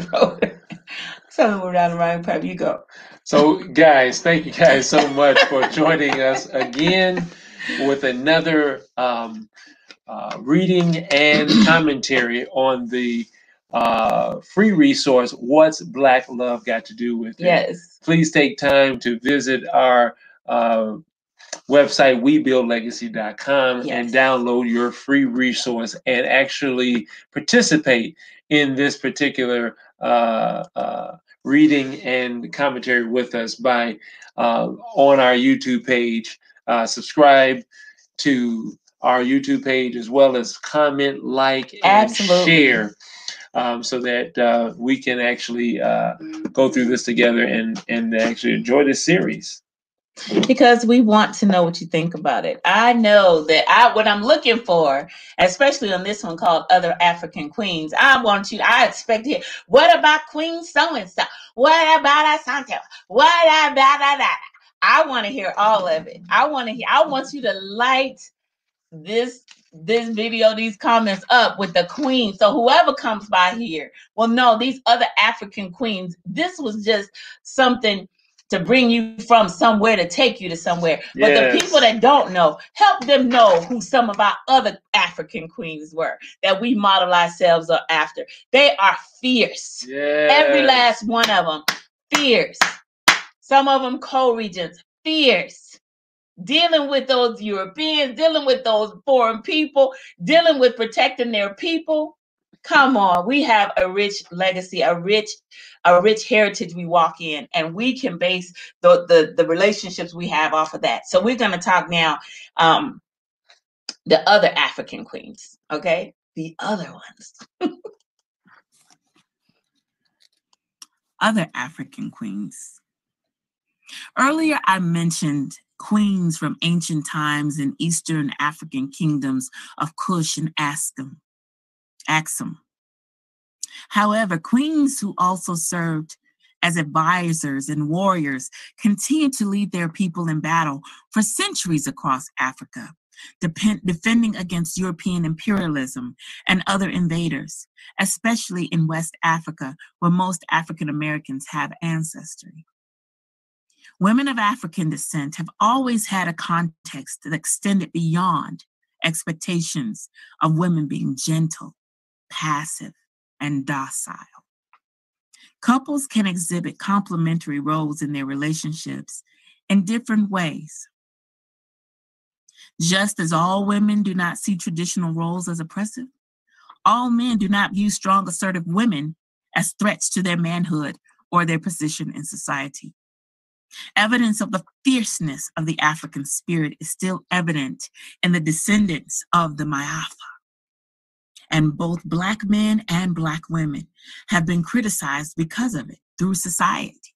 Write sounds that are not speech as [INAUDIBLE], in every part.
the road. [LAUGHS] So we're down the pipe. You go. So, guys, thank you guys so much for joining us again with another um, uh, reading and commentary on the uh, free resource, What's Black Love Got to Do with It? Yes. Please take time to visit our uh, website, webuildlegacy.com, and download your free resource and actually participate in this particular reading and commentary with us by uh, on our YouTube page. Uh, subscribe to our YouTube page as well as comment, like, and Absolutely. share. Um, so that uh, we can actually uh, go through this together and and actually enjoy this series. Because we want to know what you think about it. I know that I what I'm looking for, especially on this one called Other African Queens. I want you. I expect it. What about Queen so and so? What about Asante? What about that? I want to hear all of it. I want to hear. I want you to light this this video, these comments up with the queen. So whoever comes by here well, no, these other African queens. This was just something to bring you from somewhere to take you to somewhere. But the people that don't know, help them know who some of our other African queens were that we model ourselves after. They are fierce. Yeah. Every last one of them, fierce. Some of them co-regents, fierce. Dealing with those Europeans, dealing with those foreign people, dealing with protecting their people. Come on, we have a rich legacy, a rich, a rich heritage we walk in, and we can base the the, the relationships we have off of that. So we're going to talk now, um, the other African queens, okay, the other ones. [LAUGHS] other African queens. Earlier, I mentioned queens from ancient times in Eastern African kingdoms of Kush and Askim. Axum. However, queens who also served as advisors and warriors continued to lead their people in battle for centuries across Africa, depend, defending against European imperialism and other invaders, especially in West Africa, where most African Americans have ancestry. Women of African descent have always had a context that extended beyond expectations of women being gentle, passive, and docile. Couples can exhibit complementary roles in their relationships in different ways. Just as all women do not see traditional roles as oppressive, all men do not view strong, assertive women as threats to their manhood or their position in society. Evidence of the fierceness of the African spirit is still evident in the descendants of the Maafa. And both Black men and Black women have been criticized because of it through society.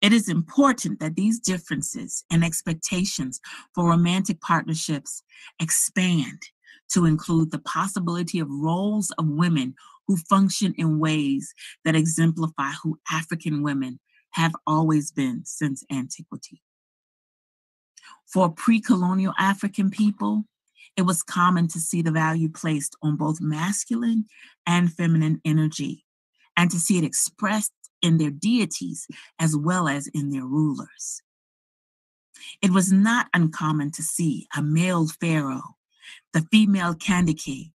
It is important that these differences and expectations for romantic partnerships expand to include the possibility of roles of women who function in ways that exemplify who African women have always been since antiquity. For pre colonial African people, it was common to see the value placed on both masculine and feminine energy, and to see it expressed in their deities as well as in their rulers. It was not uncommon to see a male pharaoh, the female Kandake,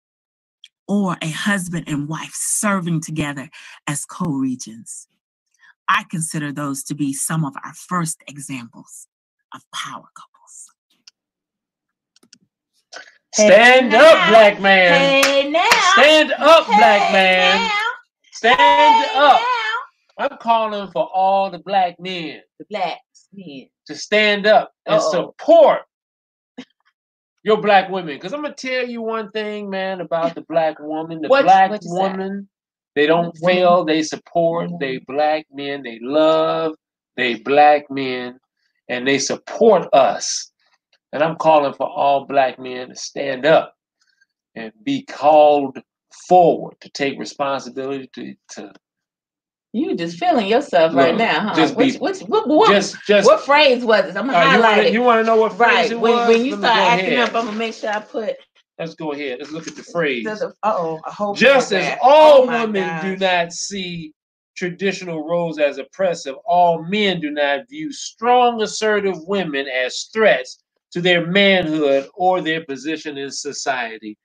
or a husband and wife serving together as co regents. I consider those to be some of our first examples of power couples. Stand up, black man. Hey now, Stand up, black man. now. Stand Hey up. now. I'm calling for all the black men The black men. to stand up and Uh-oh. support your black women. Because I'm gonna tell you one thing, man, about the black woman. The What- black what woman They don't Women. fail. They support. Mm-hmm. They black men. They love. They black men, and they support us. And I'm calling for all black men to stand up and be called forward to take responsibility to, to You just feeling yourself right Look, now, huh? just Which, be- which, what, what, just just. what phrase was it? I'm gonna uh, you highlight want it. you want to know what phrase right. it When, was? when you Let start acting ahead. up, I'm gonna make sure I put. Let's go ahead. Let's look at the phrase. Oh, I hope. Just as that. all Oh women do not see traditional roles as oppressive, all men do not view strong, assertive women as threats to their manhood or their position in society.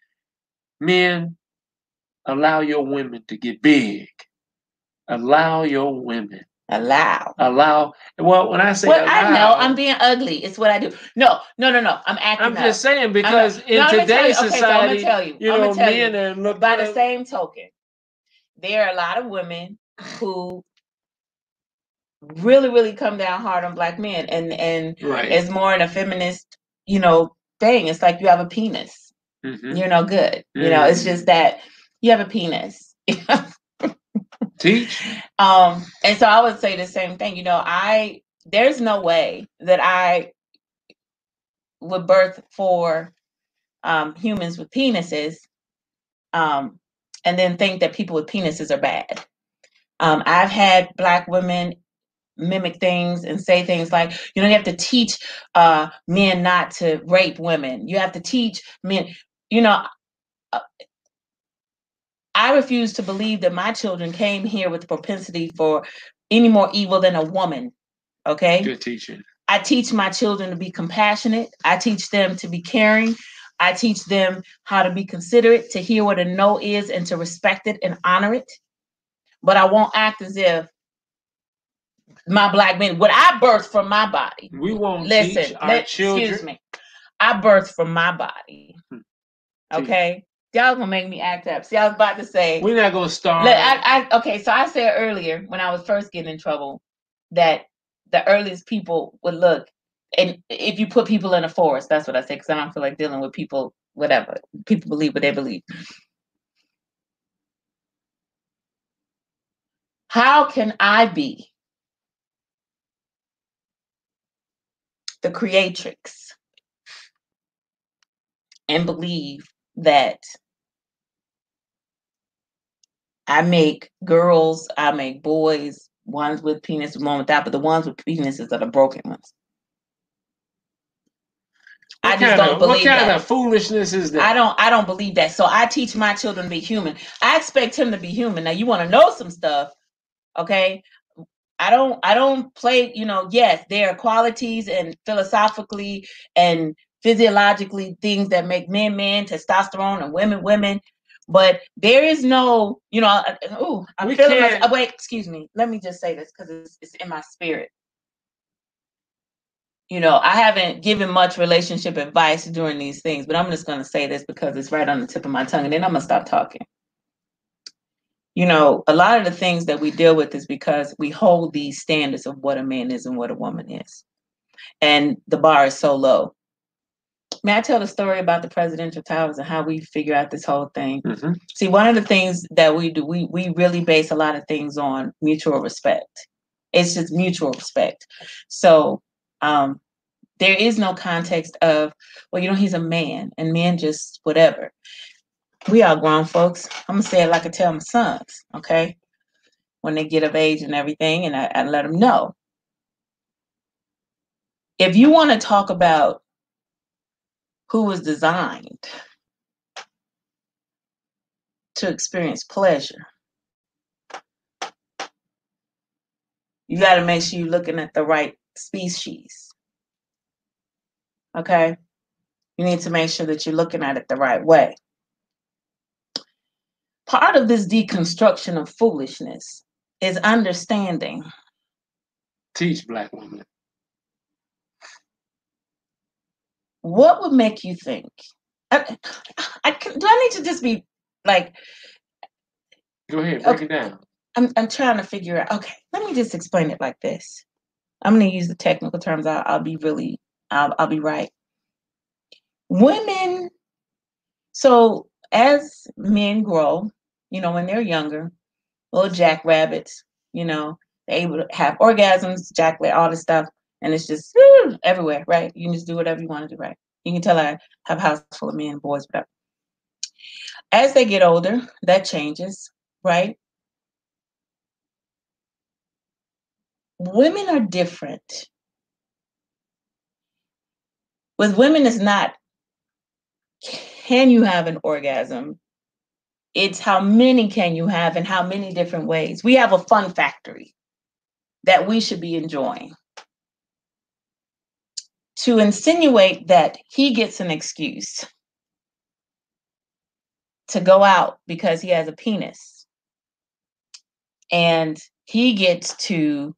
Men, allow your women to get big. Allow your women. allow. Allow. Well, when I say Well, I know I'm being ugly. It's what I do. No, no, no, no. I'm acting I'm up. just saying I'm because in no, I'm gonna tell today's you. Okay, so I'm gonna society, tell you. you I'm know, gonna tell men you. are looked By the uh, same token, there are a lot of women who really, really come down hard on black men, and and right. it's more in a feminist, you know, thing. It's like you have a penis. Mhm. You're no good. You know, it's Mm. just that you have a penis. [LAUGHS] Teach. um, and so I would say the same thing. You know, I there's no way that I would birth for um, humans with penises, um, and then think that people with penises are bad. Um, I've had black women mimic things and say things like, you know, you have to teach uh, men not to rape women. You have to teach men, you know. uh, I refuse to believe that my children came here with the propensity for any more evil than a woman. Okay. Good teaching. I teach my children to be compassionate. I teach them to be caring. I teach them how to be considerate, to hear what a no is, and to respect it and honor it. But I won't act as if my black men, what I birthed from my body. We won't Listen, teach our let- children. excuse me. I birthed from my body. Hmm. Okay. Y'all gonna make me act up. See, I was about to say. We're not gonna start. I, I okay, so I said earlier when I was first getting in trouble that the earliest people would look and if you put people in a forest, that's what I say, because I don't feel like dealing with people, whatever. People believe what they believe. How can I be the creatrix and believe that I make girls, I make boys, ones with penis, one without, but the ones with penises are the broken ones. I just don't of, What believe kind that. of foolishness is that? I don't I don't believe that. So I teach my children to be human. I expect him to be human. Now you want to know some stuff, okay? I don't I don't play, you know, yes, there are qualities and philosophically and physiologically things that make men men, testosterone and women women, but there is no, you know, oh, I'm We feeling my, can't- uh, wait, excuse me. Let me just say this cuz it's, it's in my spirit. You know, I haven't given much relationship advice during these things, but I'm just going to say this because it's right on the tip of my tongue and then I'm going to stop talking. You know, a lot of the things that we deal with is because we hold these standards of what a man is and what a woman is. And the bar is so low. May I tell the story about the presidential towers and how we figure out this whole thing? Mhm. See, one of the things that we do, we we really base a lot of things on mutual respect. It's just mutual respect. So um there is no context of, well, you know, he's a man and men just whatever. We are grown folks. I'm gonna say it like I tell my sons, okay? When they get of age and everything, and I, I let them know. If you want to talk about who was designed to experience pleasure, you got to make sure you're looking at the right species. Okay? You need to make sure that you're looking at it the right way. Part of this deconstruction of foolishness is understanding Teach black women. what would make you think. I, I, do I need to just be like Go ahead, break Okay. it down. I'm I'm trying to figure out. Okay, let me just explain it like this. I'm going to use the technical terms. I'll, I'll be really, I'll, I'll be right. Women, so as men grow, you know, when they're younger, little jackrabbits, you know, they're able to have orgasms, jacklet, all this stuff, and it's just everywhere, right? You can just do whatever you want to do, right? You can tell I have a house full of men, boys, whatever. As they get older, that changes, right? Women are different. With women, it's not can you have an orgasm? It's how many can you have and how many different ways. We have a fun factory that we should be enjoying. To insinuate that he gets an excuse to go out because he has a penis and he gets to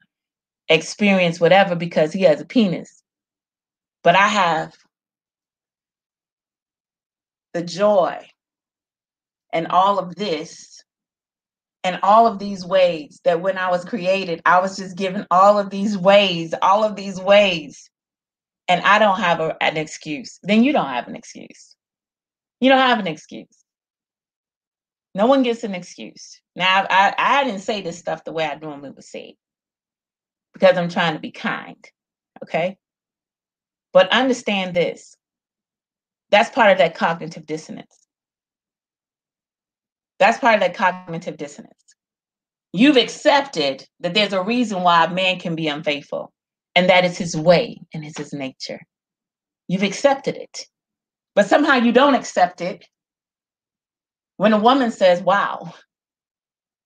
experience whatever because he has a penis. But I have the joy and all of this and all of these ways that when I was created, I was just given all of these ways, all of these ways, and I don't have a, an excuse, then you don't have an excuse. You don't have an excuse. No one gets an excuse. Now, I, I didn't say this stuff the way I normally would say it because I'm trying to be kind. Okay. But understand this that's part of that cognitive dissonance. That's part of that cognitive dissonance. You've accepted that there's a reason why a man can be unfaithful, and that is his way and it's his nature. You've accepted it. But somehow you don't accept it when a woman says, Wow,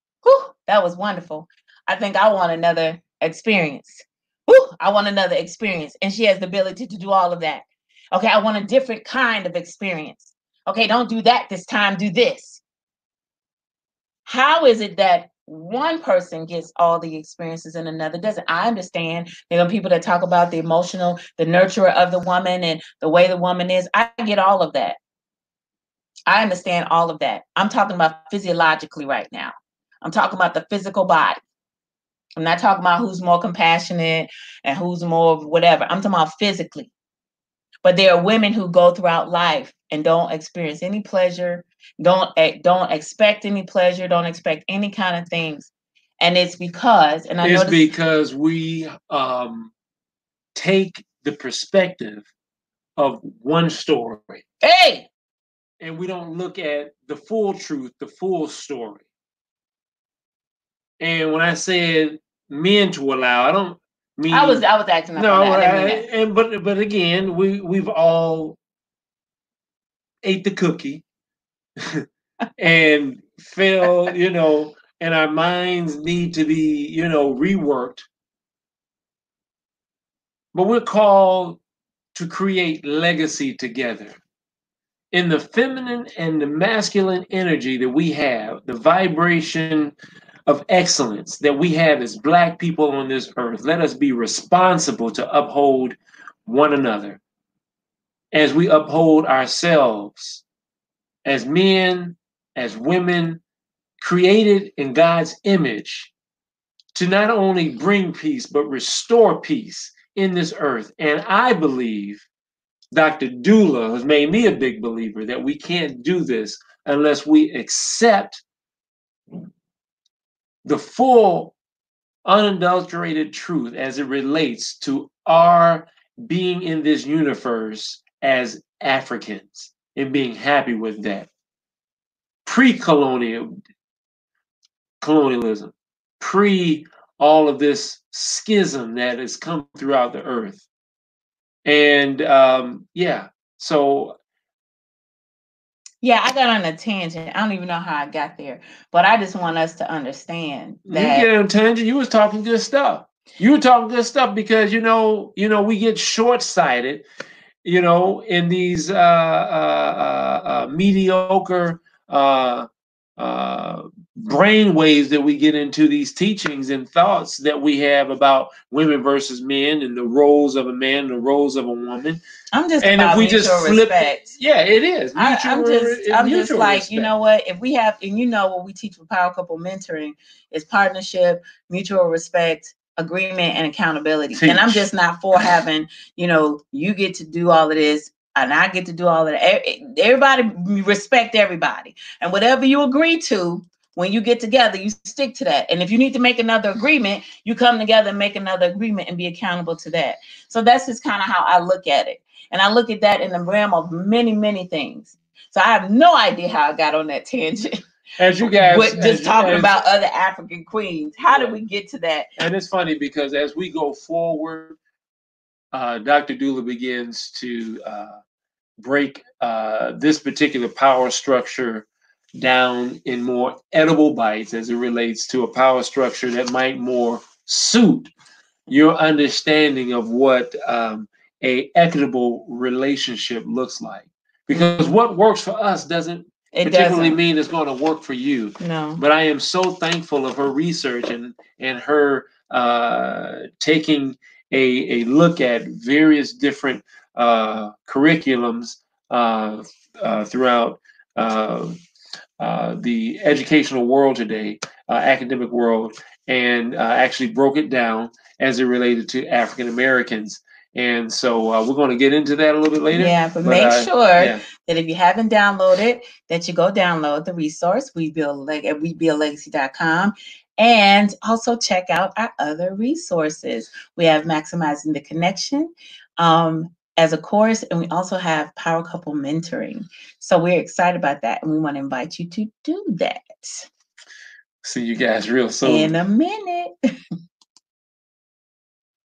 [LAUGHS] whew, that was wonderful. I think I want another experience. Whew, I want another experience. And she has the ability to do all of that. Okay, I want a different kind of experience. Okay, don't do that this time, do this. How is it that one person gets all the experiences and another doesn't? I understand there are people that talk about the emotional, the nurturer of the woman and the way the woman is. I get all of that. I understand all of that. I'm talking about physiologically right now. I'm talking about the physical body. I'm not talking about who's more compassionate and who's more whatever. I'm talking about physically. But there are women who go throughout life and don't experience any pleasure, don't don't expect any pleasure, don't expect any kind of things, and it's because and I it's noticed, because we um, take the perspective of one story. Hey, and we don't look at the full truth, the full story. And when I said men to allow, I don't I was I was acting up no. I didn't I- that. and but but again, we we've all ate the cookie [LAUGHS] and feel, you know, and our minds need to be, you know, reworked. But we're called to create legacy together. In the feminine and the masculine energy that we have, the vibration of excellence that we have as Black people on this earth, let us be responsible to uphold one another as we uphold ourselves as men, as women, created in God's image to not only bring peace, but restore peace in this earth. And I believe Dr. Dula has made me a big believer that we can't do this unless we accept the full, unadulterated truth as it relates to our being in this universe as Africans and being happy with that. Pre-colonial colonialism, pre all of this schism that has come throughout the earth. And um, yeah, so Yeah, I got on a tangent. I don't even know how I got there, but I just want us to understand that you get on tangent. You was talking good stuff. You were talking good stuff because you know, you know, we get short-sighted, you know, in these uh, uh, uh, uh, mediocre uh, uh, brain waves that we get into these teachings and thoughts that we have about women versus men and the roles of a man, and the roles of a woman. I'm just And if we just flip, respect. yeah, it is. I, I'm just, I'm just mutual like, you know what? If we have, and you know what we teach with Power Couple Mentoring is partnership, mutual respect, agreement, and accountability. And I'm just not for having, you know, you get to do all of this and I get to do all of that. Everybody respect everybody, and whatever you agree to, when you get together, you stick to that. And if you need to make another agreement, you come together and make another agreement and be accountable to that. So that's just kind of how I look at it. And I look at that in the realm of many, many things. So I have no idea how I got on that tangent. As you guys, as just talking about other African queens. How did we get to that? And it's funny because as we go forward, uh, Dr. Dula begins to uh, break uh, this particular power structure down in more edible bites as it relates to a power structure that might more suit your understanding of what um, a equitable relationship looks like. Because what works for us doesn't It particularly doesn't. mean it's going to work for you No. but I am so thankful of her research and and her uh, taking a, a look at various different uh, curriculums uh, uh, throughout uh, the educational world today, uh, academic world, and uh, actually broke it down as it related to African Americans. And so uh, we're going to get into that a little bit later. Yeah, but, but, make uh, sure Yeah. that if you haven't downloaded, that you go download the resource, we build leg at webuildlegacy.com. And also check out our other resources. We have Maximizing the Connection um, as a course, and we also have Power Couple Mentoring. So we're excited about that, and we want to invite you to do that See you guys real soon. in a minute. [LAUGHS]